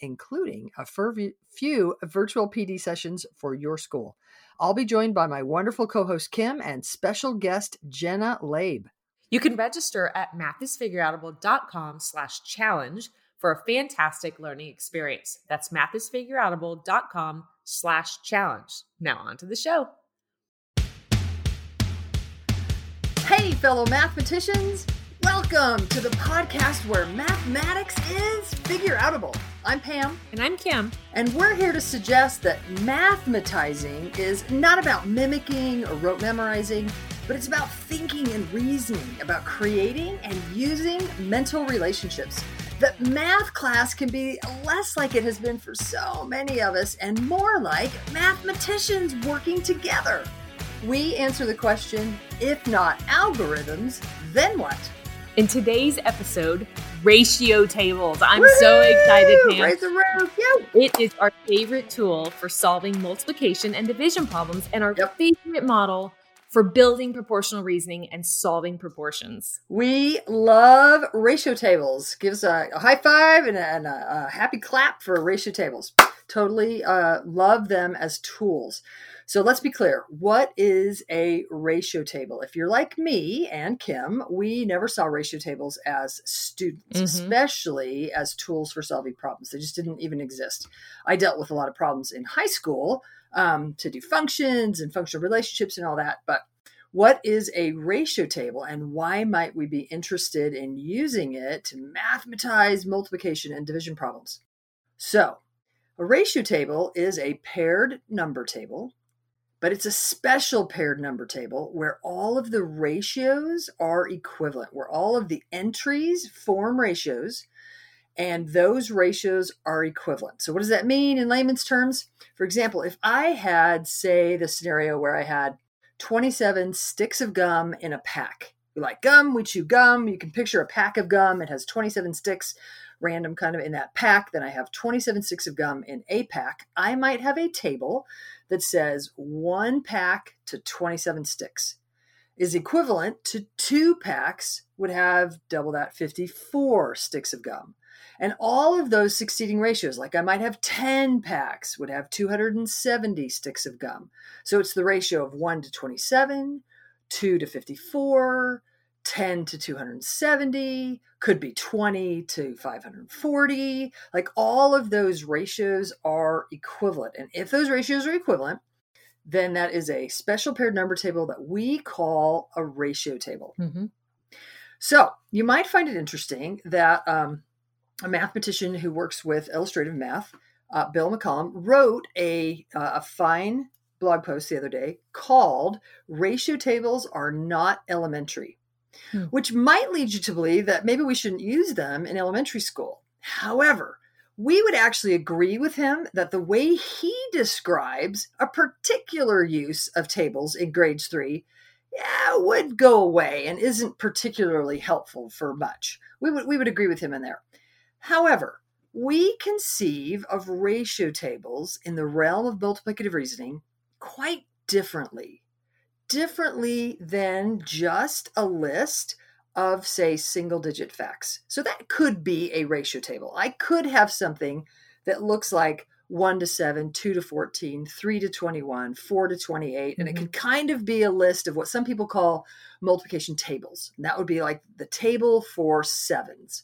including a few virtual PD sessions for your school. I'll be joined by my wonderful co host Kim and special guest Jenna Laib. You can register at mathisfigureoutable.com slash challenge for a fantastic learning experience. That's mathisfigureoutable.com slash challenge. Now on to the show. Hey, fellow mathematicians. Welcome to the podcast where mathematics is figure outable. I'm Pam. And I'm Kim. And we're here to suggest that mathematizing is not about mimicking or rote memorizing, but it's about thinking and reasoning, about creating and using mental relationships. That math class can be less like it has been for so many of us and more like mathematicians working together. We answer the question if not algorithms, then what? In today's episode, ratio tables. I'm Woo-hoo! so excited, Pam. Raise the roof. It is our favorite tool for solving multiplication and division problems and our yep. favorite model for building proportional reasoning and solving proportions. We love ratio tables. Give us a, a high five and, a, and a, a, happy clap for ratio tables. Totally uh, love them as tools. So let's be clear. What is a ratio table? If you're like me and Kim, we never saw ratio tables as students, mm-hmm. especially as tools for solving problems. They just didn't even exist. I dealt with a lot of problems in high school um, to do functions and functional relationships and all that. But what is a ratio table and why might we be interested in using it to mathematize multiplication and division problems? So, a ratio table is a paired number table but it's a special paired number table where all of the ratios are equivalent, where all of the entries form ratios and those ratios are equivalent. So, what does that mean in layman's terms? For example, if I had, say, the scenario where I had 27 sticks of gum in a pack. We like gum, we chew gum. You can picture a pack of gum. It has 27 sticks random kind of in that pack. Then I have 27 sticks of gum in a pack. I might have a table that says one pack to 27 sticks is equivalent to two packs would have double that 54 sticks of gum. And all of those succeeding ratios, like I might have 10 packs, would have 270 sticks of gum. So it's the ratio of 1 to 27, 2 to 54, 10 to 270, could be 20 to 540. Like all of those ratios are equivalent. And if those ratios are equivalent, then that is a special paired number table that we call a ratio table. Mm-hmm. So you might find it interesting that um, a mathematician who works with illustrative math, uh, Bill McCallum, wrote a, uh, a fine blog post the other day called Ratio Tables Are Not Elementary hmm. which might lead you to believe that maybe we shouldn't use them in elementary school. However, we would actually agree with him that the way he describes a particular use of tables in grades three yeah, would go away and isn't particularly helpful for much. We would, we would agree with him in there. However, we conceive of ratio tables in the realm of multiplicative reasoning quite differently differently than just a list of, say, single digit facts. So that could be a ratio table. I could have something that looks like 1 to 7, 2 to 14, 3 to 21, 4 to 28. Mm-hmm. And it could mm-hmm. kind of be a list of what some people call multiplication tables. And that would be like the table for sevens.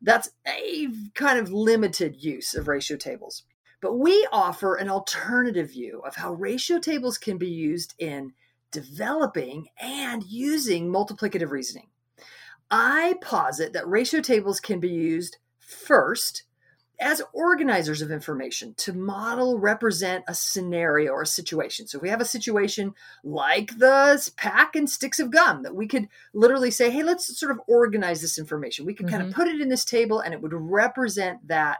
That's a kind of limited use of ratio tables. But we offer an alternative view of how ratio tables can be used in developing and using multiplicative reasoning. I posit that ratio tables can be used first as organizers of information to model represent a scenario or a situation. So if we have a situation like the pack and sticks of gum that we could literally say, hey, let's sort of organize this information. We could mm-hmm. kind of put it in this table and it would represent that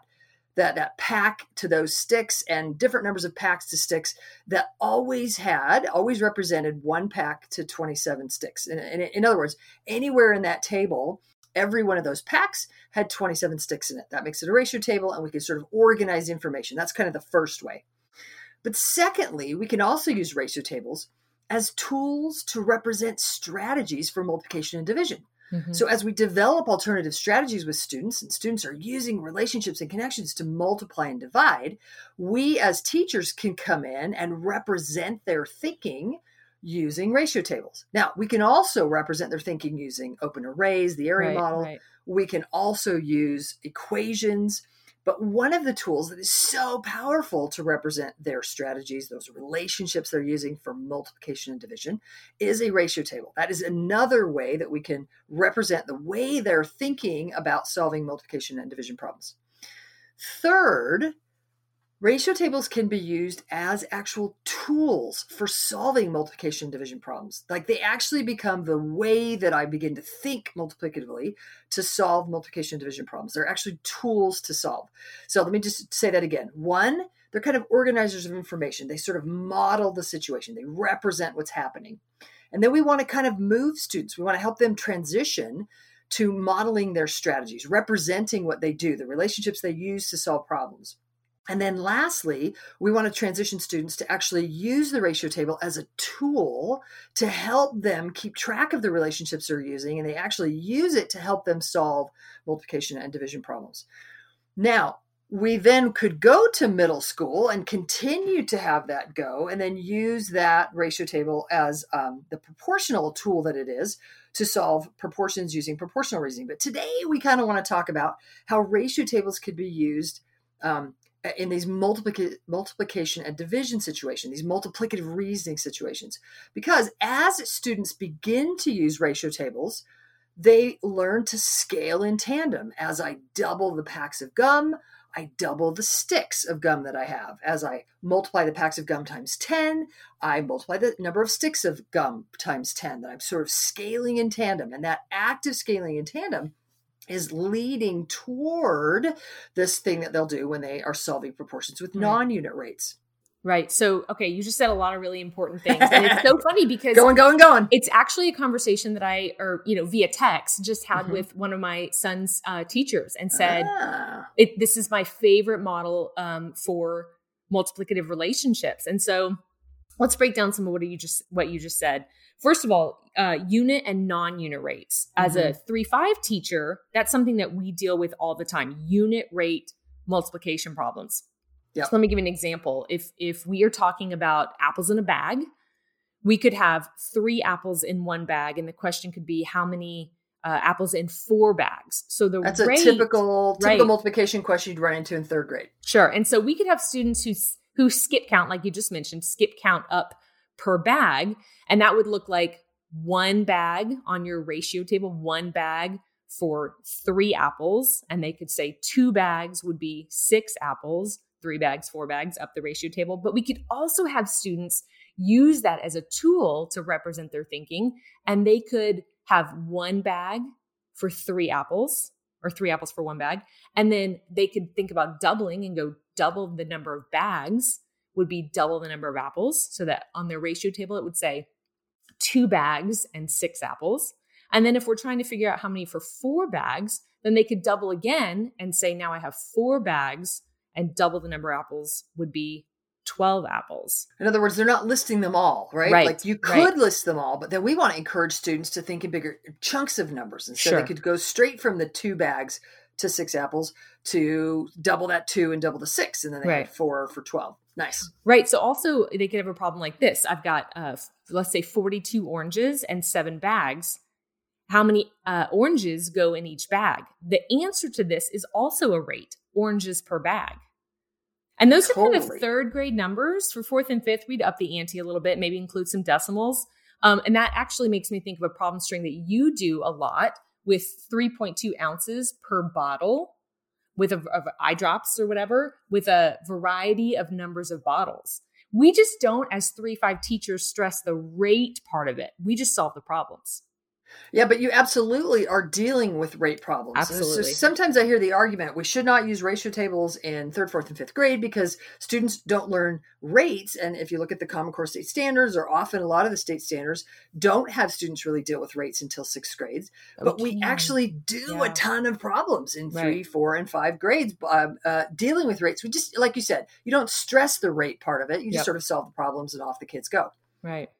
that that pack to those sticks and different numbers of packs to sticks that always had always represented one pack to 27 sticks in, in, in other words anywhere in that table every one of those packs had 27 sticks in it. That makes it a ratio table, and we can sort of organize information. That's kind of the first way. But secondly, we can also use ratio tables as tools to represent strategies for multiplication and division. Mm-hmm. So, as we develop alternative strategies with students, and students are using relationships and connections to multiply and divide, we as teachers can come in and represent their thinking using ratio tables. Now, we can also represent their thinking using open arrays, the area right, model. Right. We can also use equations. But one of the tools that is so powerful to represent their strategies, those relationships they're using for multiplication and division, is a ratio table. That is another way that we can represent the way they're thinking about solving multiplication and division problems. Third, Ratio tables can be used as actual tools for solving multiplication and division problems. Like they actually become the way that I begin to think multiplicatively to solve multiplication and division problems. They're actually tools to solve. So let me just say that again. One, they're kind of organizers of information. They sort of model the situation, they represent what's happening. And then we want to kind of move students, we want to help them transition to modeling their strategies, representing what they do, the relationships they use to solve problems. And then lastly, we want to transition students to actually use the ratio table as a tool to help them keep track of the relationships they're using, and they actually use it to help them solve multiplication and division problems. Now, we then could go to middle school and continue to have that go, and then use that ratio table as um, the proportional tool that it is to solve proportions using proportional reasoning. But today, we kind of want to talk about how ratio tables could be used um, Uh, in these multiplic- multiplication and division situation, these multiplicative reasoning situations. Because as students begin to use ratio tables, they learn to scale in tandem. As I double the packs of gum, I double the sticks of gum that I have. As I multiply the packs of gum times 10, I multiply the number of sticks of gum times 10. That I'm sort of scaling in tandem. And that active scaling in tandem is leading toward this thing that they'll do when they are solving proportions with non-unit rates. Right. So, okay, you just said a lot of really important things. And it's so funny because going, going, going. It's actually a conversation that I, or, you know, via text just had mm-hmm. with one of my son's uh, teachers and said, ah. it, this is my favorite model um, for multiplicative relationships. And so let's break down some of what you just, what you just said. First of all, uh, unit and non-unit rates. As mm-hmm. a three five teacher, that's something that we deal with all the time. Unit rate multiplication problems. Yep. So let me give you an example. If if we are talking about apples in a bag, we could have three apples in one bag, and the question could be how many uh, apples in four bags. So the that's rate, a typical typical right. multiplication question you'd run into in third grade. Sure, and so we could have students who who skip count, like you just mentioned, skip count up per bag. And that would look like one bag on your ratio table, one bag for three apples. And they could say two bags would be six apples, three bags, four bags up the ratio table. But we could also have students use that as a tool to represent their thinking. And they could have one bag for three apples or three apples for one bag. And then they could think about doubling and go double the number of bags would be double the number of apples. So that on their ratio table, it would say two bags and six apples. And then if we're trying to figure out how many for four bags, then they could double again and say, now I have four bags and double the number of apples would be 12 apples. In other words, they're not listing them all, right? right. Like you could right. list them all, but then we want to encourage students to think in bigger chunks of numbers. And so sure. they could go straight from the two bags to six apples to double that two and double the six. And then they right. four for 12. Nice. Right. So also they could have a problem like this. I've got uh let's say 42 oranges and 7 bags. How many uh, oranges go in each bag? The answer to this is also a rate, oranges per bag. And those totally. are kind of third grade numbers. For fourth and fifth, we'd up the ante a little bit, maybe include some decimals. Um, and that actually makes me think of a problem string that you do a lot with 3.2 ounces per bottle with a, of eye drops or whatever with a variety of numbers of bottles. We just don't, as three five teachers, stress the rate part of it. We just solve the problems. Yeah, but you absolutely are dealing with rate problems. Absolutely. So sometimes I hear the argument we should not use ratio tables in third, fourth, and fifth grade because students don't learn rates. And if you look at the Common Core state standards, or often a lot of the state standards don't have students really deal with rates until sixth grades. But we actually do Yeah. a ton of problems in three, Right. four, and five grades uh, uh, dealing with rates. We just, like you said, you don't stress the rate part of it. You just sort of solve the problems and off the kids go. Right.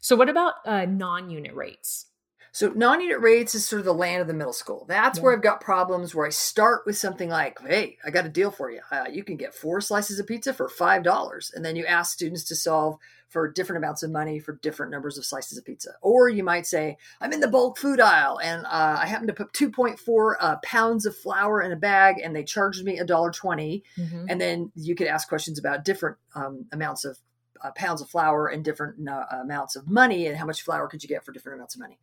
So, what about uh, non unit rates? So non-unit rates is sort of the land of the middle school. That's Yeah. where I've got problems where I start with something like, "Hey, I got a deal for you. Uh, you can get four slices of pizza for five dollars," and then you ask students to solve for different amounts of money for different numbers of slices of pizza. Or you might say, "I'm in the bulk food aisle, and uh, I happen to put 2.4 uh, pounds of flour in a bag, and they charged me a dollar twenty." And then you could ask questions about different um, amounts of uh, pounds of flour and different uh, amounts of money, and how much flour could you get for different amounts of money.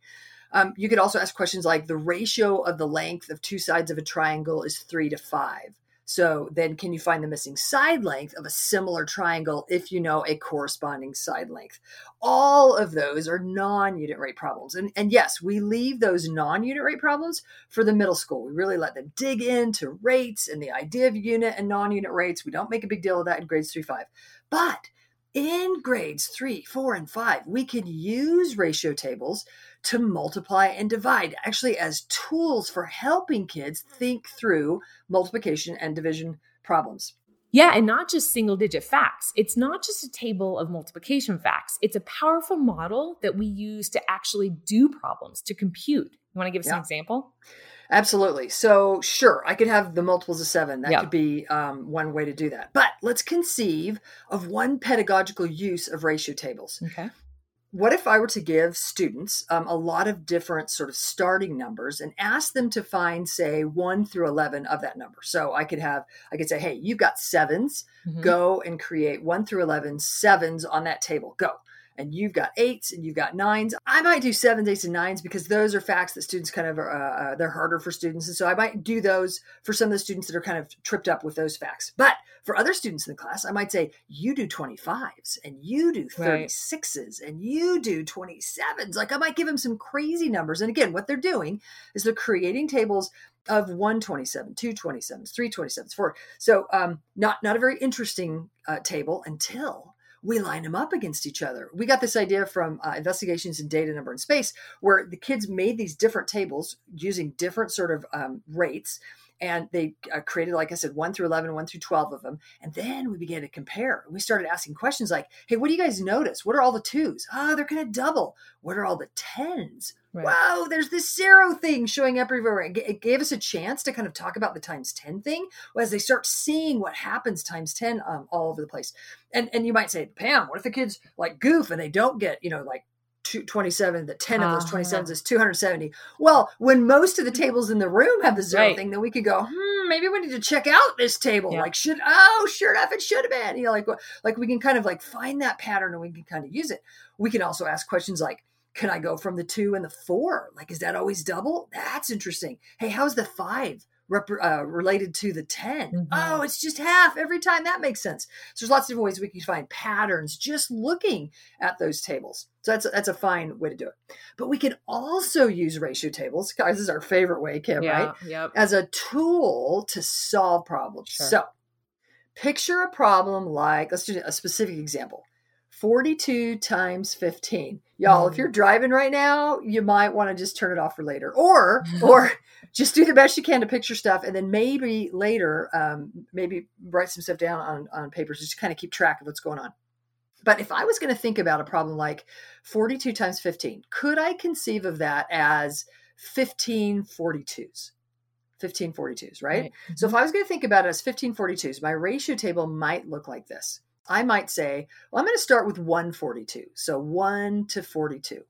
Um, you could also ask questions like the ratio of the length of two sides of a triangle is three to five. So then, can you find the missing side length of a similar triangle if you know a corresponding side length? All of those are non-unit rate problems, and and yes, we leave those non-unit rate problems for the middle school. We really let them dig into rates and the idea of unit and non-unit rates. We don't make a big deal of that in grades three, five, but in grades three, four, and five, we can use ratio tables to multiply and divide, actually, as tools for helping kids think through multiplication and division problems. Yeah, and not just single digit facts. It's not just a table of multiplication facts. It's a powerful model that we use to actually do problems, to compute. Want to give us an example? Absolutely. So, sure, I could have the multiples of seven. That Yeah. could be um, one way to do that. But let's conceive of one pedagogical use of ratio tables. Okay. what if I were to give students um, a lot of different sort of starting numbers and ask them to find, say, one through 11 of that number? So I could have, I could say, hey, you've got 7s Mhm. Go and create one through 11 sevens on that table. Go. And you've got eights and you've got nines. I might do sevens, eights, and nines because those are facts that students kind of, uh, uh, they're harder for students. And so I might do those for some of the students that are kind of tripped up with those facts. But for other students in the class, I might say, you do 25s and you do Right. 36s and you do 27s. Like I might give them some crazy numbers. And again, what they're doing is they're creating tables of 127, 227s, 327s, 4. So um, not, not a very interesting uh, table until we line them up against each other. We got this idea from uh, investigations in data, number, and space, where the kids made these different tables using different sort of um, rates and they uh, created like i said 1 through 11 1 through 12 of them and then we began to compare. We started asking questions like hey what do you guys notice? What are all the twos? Oh they're kind of double. What are all the tens Right. wow there's this zero thing showing up everywhere it, gave us a chance to kind of talk about the times 10 thing as they start seeing what happens times 10 um, all over the place and and you might say pam what if the kids like goof and they don't get you know like two- 27 the 10 of those Uh-huh. 27s is 270 well when most of the tables in the room have the zero Right. thing then we could go hmm maybe we need to check out this table Yeah. like should oh sure enough it should have been you know like like we can kind of like find that pattern and we can kind of use it we can also ask questions like can i go from the two and the four like is that always double that's interesting hey how's the five rep- uh, related to the 10 Mhm. oh it's just half every time that makes sense so there's lots of different ways we can find patterns just looking at those tables so that's a, that's a fine way to do it but we can also use ratio tables guys this is our favorite way kim yeah. right Yep. as a tool to solve problems. Sure. So, picture a problem like let's do a specific example 42 times 15. Y'all, if Mm. you're driving right now, you might want to just turn it off for later or or just do the best you can to picture stuff and then maybe later um, maybe write some stuff down on, on papers just to kind of keep track of what's going on. But if I was going to think about a problem like 42 times 15, could I conceive of that as 15 42s? 15 42s, right? So if I was going to think about it as 1542s, my ratio table might look like this. I might say, well, I'm going to start with 142. So 1 to 42.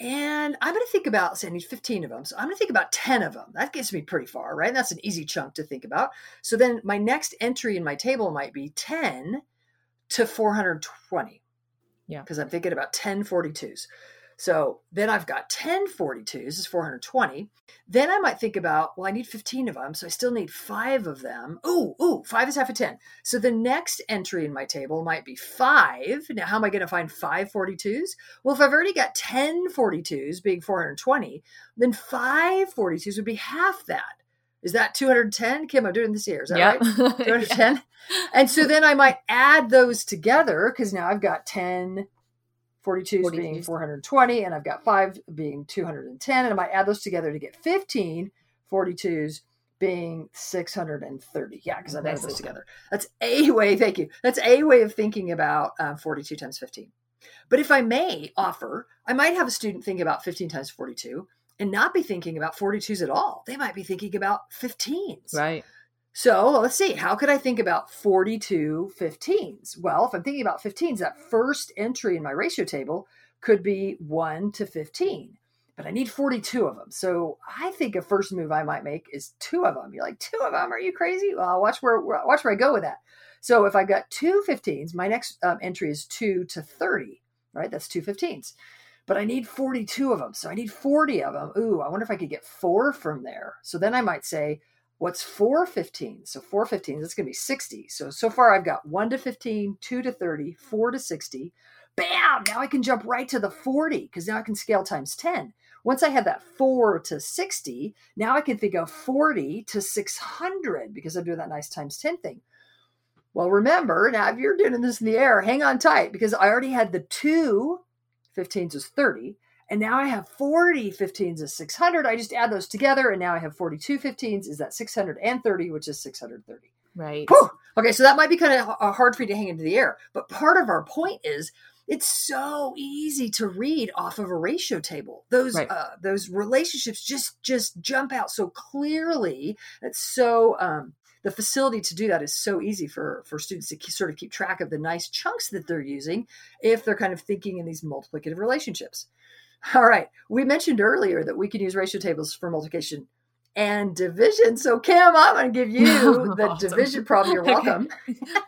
And I'm going to think about, say, I need 15 of them. So I'm going to think about 10 of them. That gets me pretty far, right? That's an easy chunk to think about. So then my next entry in my table might be 10 to 420. Yeah. Because I'm thinking about 10 42s. So then I've got 10 42s, is 420. Then I might think about, well, I need 15 of them, so I still need five of them. Ooh, ooh, five is half a 10. So the next entry in my table might be five. Now, how am I going to find five 42s? Well, if I've already got 10 42s being 420, then five 42s would be half that. Is that 210? Kim, I'm doing this here. Is that Yep. right? 210? And so then I might add those together because now I've got 10 42s being 420 and I've got 5 being 210 and I might add those together to get 15 42s being 630. Yeah, because I've added those together. That's a way, thank you. That's a way of thinking about um, 42 times 15. But if I may offer, I might have a student think about 15 times 42 and not be thinking about 42s at all. They might be thinking about 15s. Right. So let's see, how could I think about 42 15s? Well, if I'm thinking about 15s, that first entry in my ratio table could be 1 to 15, but I need 42 of them. So I think a first move I might make is two of them. You're like, two of them? Are you crazy? Well, watch where, watch where I go with that. So if I've got two 15s, my next um, entry is 2 to 30, right? That's two 15s. But I need 42 of them. So I need 40 of them. Ooh, I wonder if I could get four from there. So then I might say, What's 415? So 4 15, that's going to be 60. So, so far I've got 1 to 15, 2 to 30, 4 to 60. Bam! Now I can jump right to the 40 because now I can scale times 10. Once I have that 4 to 60, now I can think of 40 to 600 because I'm doing that nice times 10 thing. Well, remember, now if you're doing this in the air, hang on tight because I already had the two 15s is 30. And now I have 40 15s is 600. I just add those together, and now I have 42 15s is that 630, which is 630. Right. Whew! Okay, so that might be kind of h- hard for you to hang into the air, but part of our point is it's so easy to read off of a ratio table. Those Right. uh, those relationships just just jump out so clearly. It's so um, the facility to do that is so easy for for students to sort of keep track of the nice chunks that they're using if they're kind of thinking in these multiplicative relationships. All right, we mentioned earlier that we can use ratio tables for multiplication and division. So Kim, I'm going to give you the Awesome. division problem. You're welcome.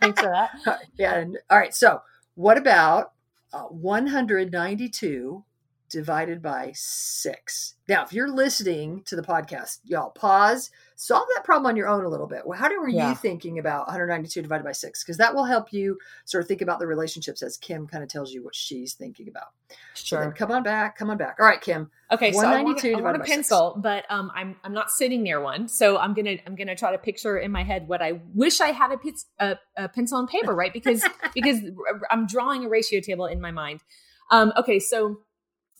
Thanks for that. yeah. And, all right. So what about uh, 192 divided by six? Now, if you're listening to the podcast, y'all pause, solve that problem on your own a little bit. Well, how were Yeah. you thinking about 192 divided by six? Because that will help you sort of think about the relationships as Kim kind of tells you what she's thinking about. So then come on back. Come on back. All right, Kim. Okay, so I want, 192 I want a by six. pencil, but um, I'm I'm not sitting near one, so I'm gonna I'm gonna try to picture in my head what I wish I had a, pits, a, a pencil and paper, right? Because because I'm drawing a ratio table in my mind. Um, okay, so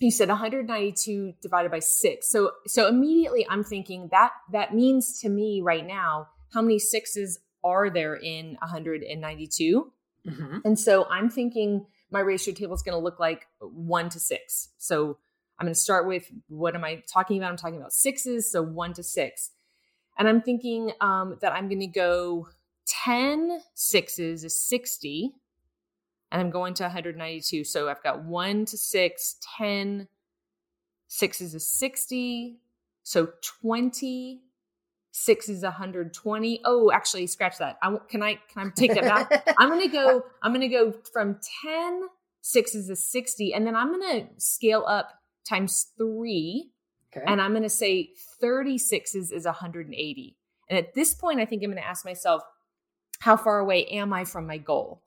you said 192 divided by six, so so immediately I'm thinking that that means to me right now how many sixes are there in 192? Mhm. And so I'm thinking my ratio table is going to look like one to six. So I'm going to start with what am I talking about? I'm talking about sixes. So one to six. And I'm thinking um, that I'm going to go 10 sixes is 60. And I'm going to 192. So I've got one to six, 10 sixes is a 60. So 20 six is 120. Oh, actually, scratch that. I can I can I take that back? I'm gonna go. I'm gonna go from 10 six is a 60, and then I'm gonna scale up times three, okay. and I'm gonna say 36s is 180. And at this point, I think I'm gonna ask myself, how far away am I from my goal?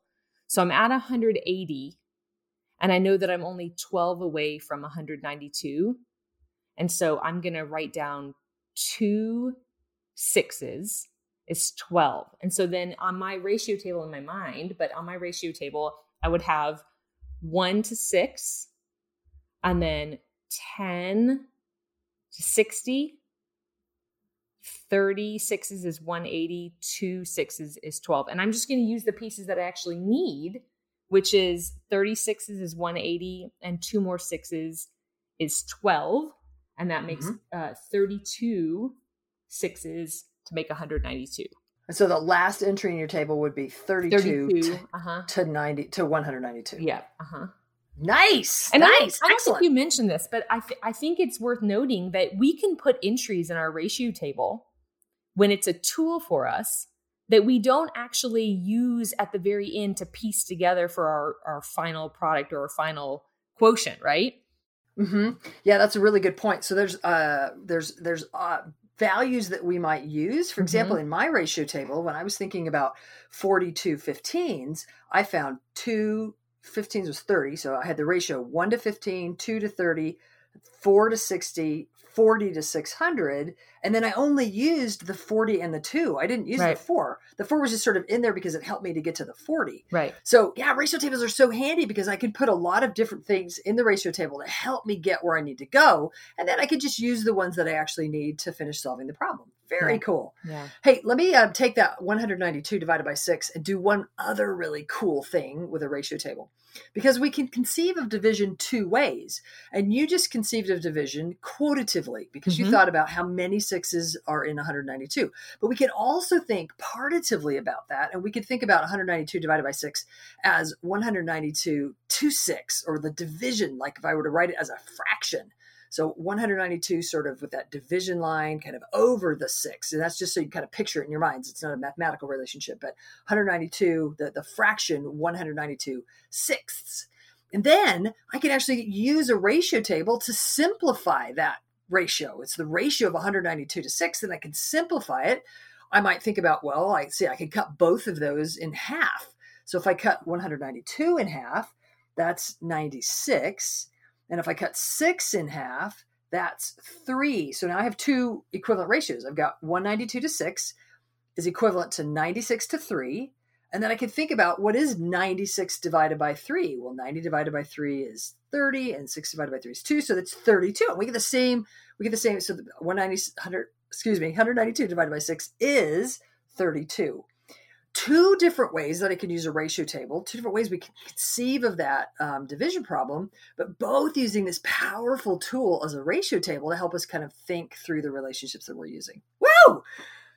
So I'm at 180, and I know that I'm only 12 away from 192. And so I'm gonna write down two sixes is 12. And so then on my ratio table in my mind, but on my ratio table, I would have one to six, and then 10 to 60. 30 sixes is 180, two sixes is 12. And I'm just going to use the pieces that I actually need, which is 30 sixes is 180, and two more sixes is 12. And that makes uh, 32 sixes to make 192. So the last entry in your table would be 32, 32. to, Uh huh. to 90 to 192. Yeah. Uh huh. Nice. And I don't- nice. I, don't Excellent. think you mentioned this, but I, th- I think it's worth noting that we can put entries in our ratio table when it's a tool for us that we don't actually use at the very end to piece together for our, our final product or our final quotient, right? Mm-hmm. Yeah, that's a really good point. So there's uh, there's there's uh, values that we might use. For example, Mhm. in my ratio table, when I was thinking about 42 15s, I found two 15s was 30. So I had the ratio 1 to 15, 2 to 30, 4 to 60, 40 to 600. And then I only used the 40 and the 2. I didn't use Right. the 4. The 4 was just sort of in there because it helped me to get to the 40. Right. So yeah, ratio tables are so handy because I can put a lot of different things in the ratio table to help me get where I need to go. And then I could just use the ones that I actually need to finish solving the problem. Very Yeah. cool. Yeah. Hey, let me uh, take that 192 divided by 6 and do one other really cool thing with a ratio table. Because we can conceive of division two ways. And you just conceived of division quotatively because you Mhm. thought about how many sixes are in 192. But we can also think partitively about that. And we could think about 192 divided by 6 as 192 to 6, or the division, like if I were to write it as a fraction. So 192 sort of with that division line kind of over the six. And that's just so you kind of picture it in your minds. It's not a mathematical relationship, but 192, the, the fraction 192 sixths. And then I can actually use a ratio table to simplify that ratio. It's the ratio of 192 to 6, and I can simplify it. I might think about, well, I see I could cut both of those in half. So if I cut 192 in half, that's 96. And if I cut six in half, that's three. So now I have two equivalent ratios. I've got 192 to six is equivalent to 96 to three. And then I can think about what is 96 divided by three? Well, 90 divided by three is 30, and six divided by three is two. So that's 32. And we get the same, we get the same. So the 190, 100, excuse me, 192 divided by six is 32 two different ways that I can use a ratio table, two different ways we can conceive of that um, division problem, but both using this powerful tool as a ratio table to help us kind of think through the relationships that we're using. Woo!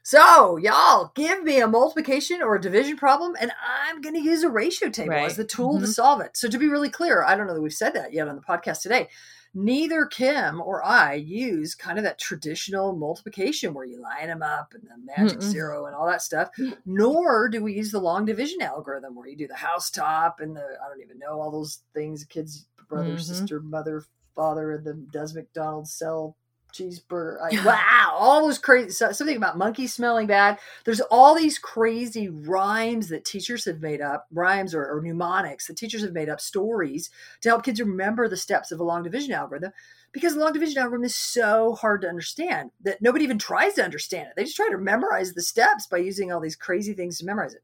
So, y'all, give me a multiplication or a division problem, and I'm going to use a ratio table Right. as the tool to Mhm. solve it. So, to be really clear, I don't know that we've said that yet on the podcast today. Neither Kim or I use kind of that traditional multiplication where you line them up and the magic Mm-mm. zero and all that stuff, nor do we use the long division algorithm where you do the house top and the, I don't even know, all those things kids, brother, Mhm. sister, mother, father, and the does McDonald's sell cheeseburger. Wow, all those crazy something about monkeys smelling bad. There's all these crazy rhymes that teachers have made up, rhymes or, or mnemonics that teachers have made up, stories to help kids remember the steps of a long division algorithm. Because the long division algorithm is so hard to understand that nobody even tries to understand it. They just try to memorize the steps by using all these crazy things to memorize it.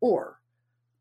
Or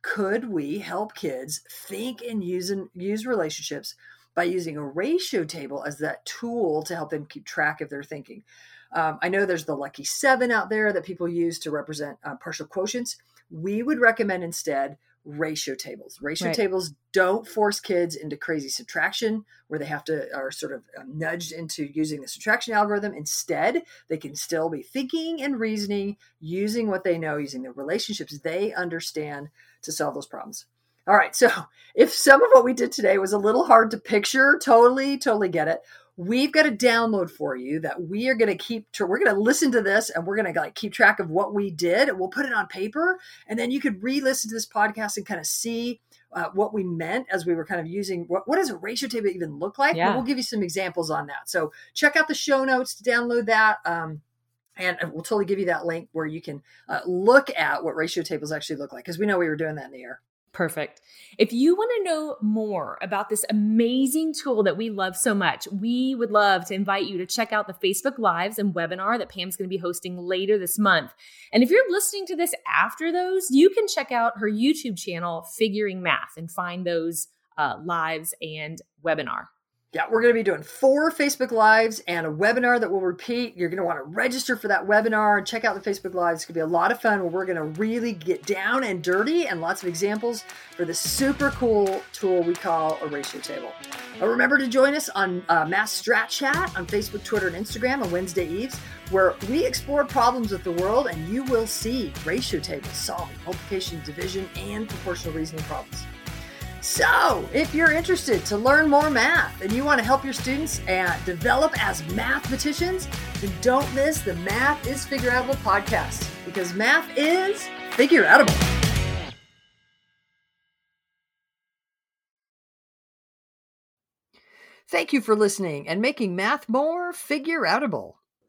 could we help kids think and use and use relationships by using a ratio table as that tool to help them keep track of their thinking. Um, I know there's the lucky seven out there that people use to represent uh, partial quotients. We would recommend instead ratio tables. Ratio Right. tables don't force kids into crazy subtraction where they have to are sort of um, nudged into using the subtraction algorithm. Instead, they can still be thinking and reasoning using what they know, using the relationships they understand to solve those problems. All right, so if some of what we did today was a little hard to picture, totally, totally get it. We've got a download for you that we are going to keep. We're going to listen to this, and we're going to like keep track of what we did. And we'll put it on paper, and then you could re-listen to this podcast and kind of see uh, what we meant as we were kind of using. What, what does a ratio table even look like? Yeah. we'll give you some examples on that. So check out the show notes to download that. Um, and we'll totally give you that link where you can uh, look at what ratio tables actually look like because we know we were doing that in the air. Perfect. If you want to know more about this amazing tool that we love so much, we would love to invite you to check out the Facebook Lives and webinar that Pam's going to be hosting later this month. And if you're listening to this after those, you can check out her YouTube channel, Figuring Math, and find those uh, lives and webinar. Yeah, we're going to be doing four Facebook Lives and a webinar that will repeat. You're going to want to register for that webinar and check out the Facebook Lives. It's going to be a lot of fun where we're going to really get down and dirty and lots of examples for this super cool tool we call a ratio table. Remember to join us on uh, Math Strat Chat on Facebook, Twitter, and Instagram on Wednesday eves, where we explore problems with the world and you will see ratio tables solving multiplication, division, and proportional reasoning problems. So, if you're interested to learn more math and you want to help your students and develop as mathematicians, then don't miss the Math is Figure podcast because math is figure. Thank you for listening and making math more figure.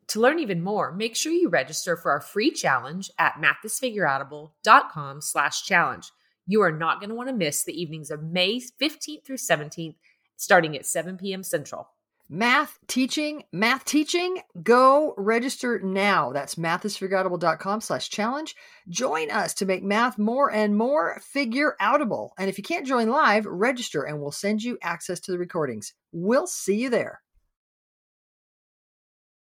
To learn even more, make sure you register for our free challenge at mathisfigureoutable.com slash challenge. You are not going to want to miss the evenings of May 15th through 17th, starting at 7 p.m. Central. Math teaching, math teaching, go register now. That's mathisfigureoutable.com slash challenge. Join us to make math more and more figure outable. And if you can't join live, register and we'll send you access to the recordings. We'll see you there.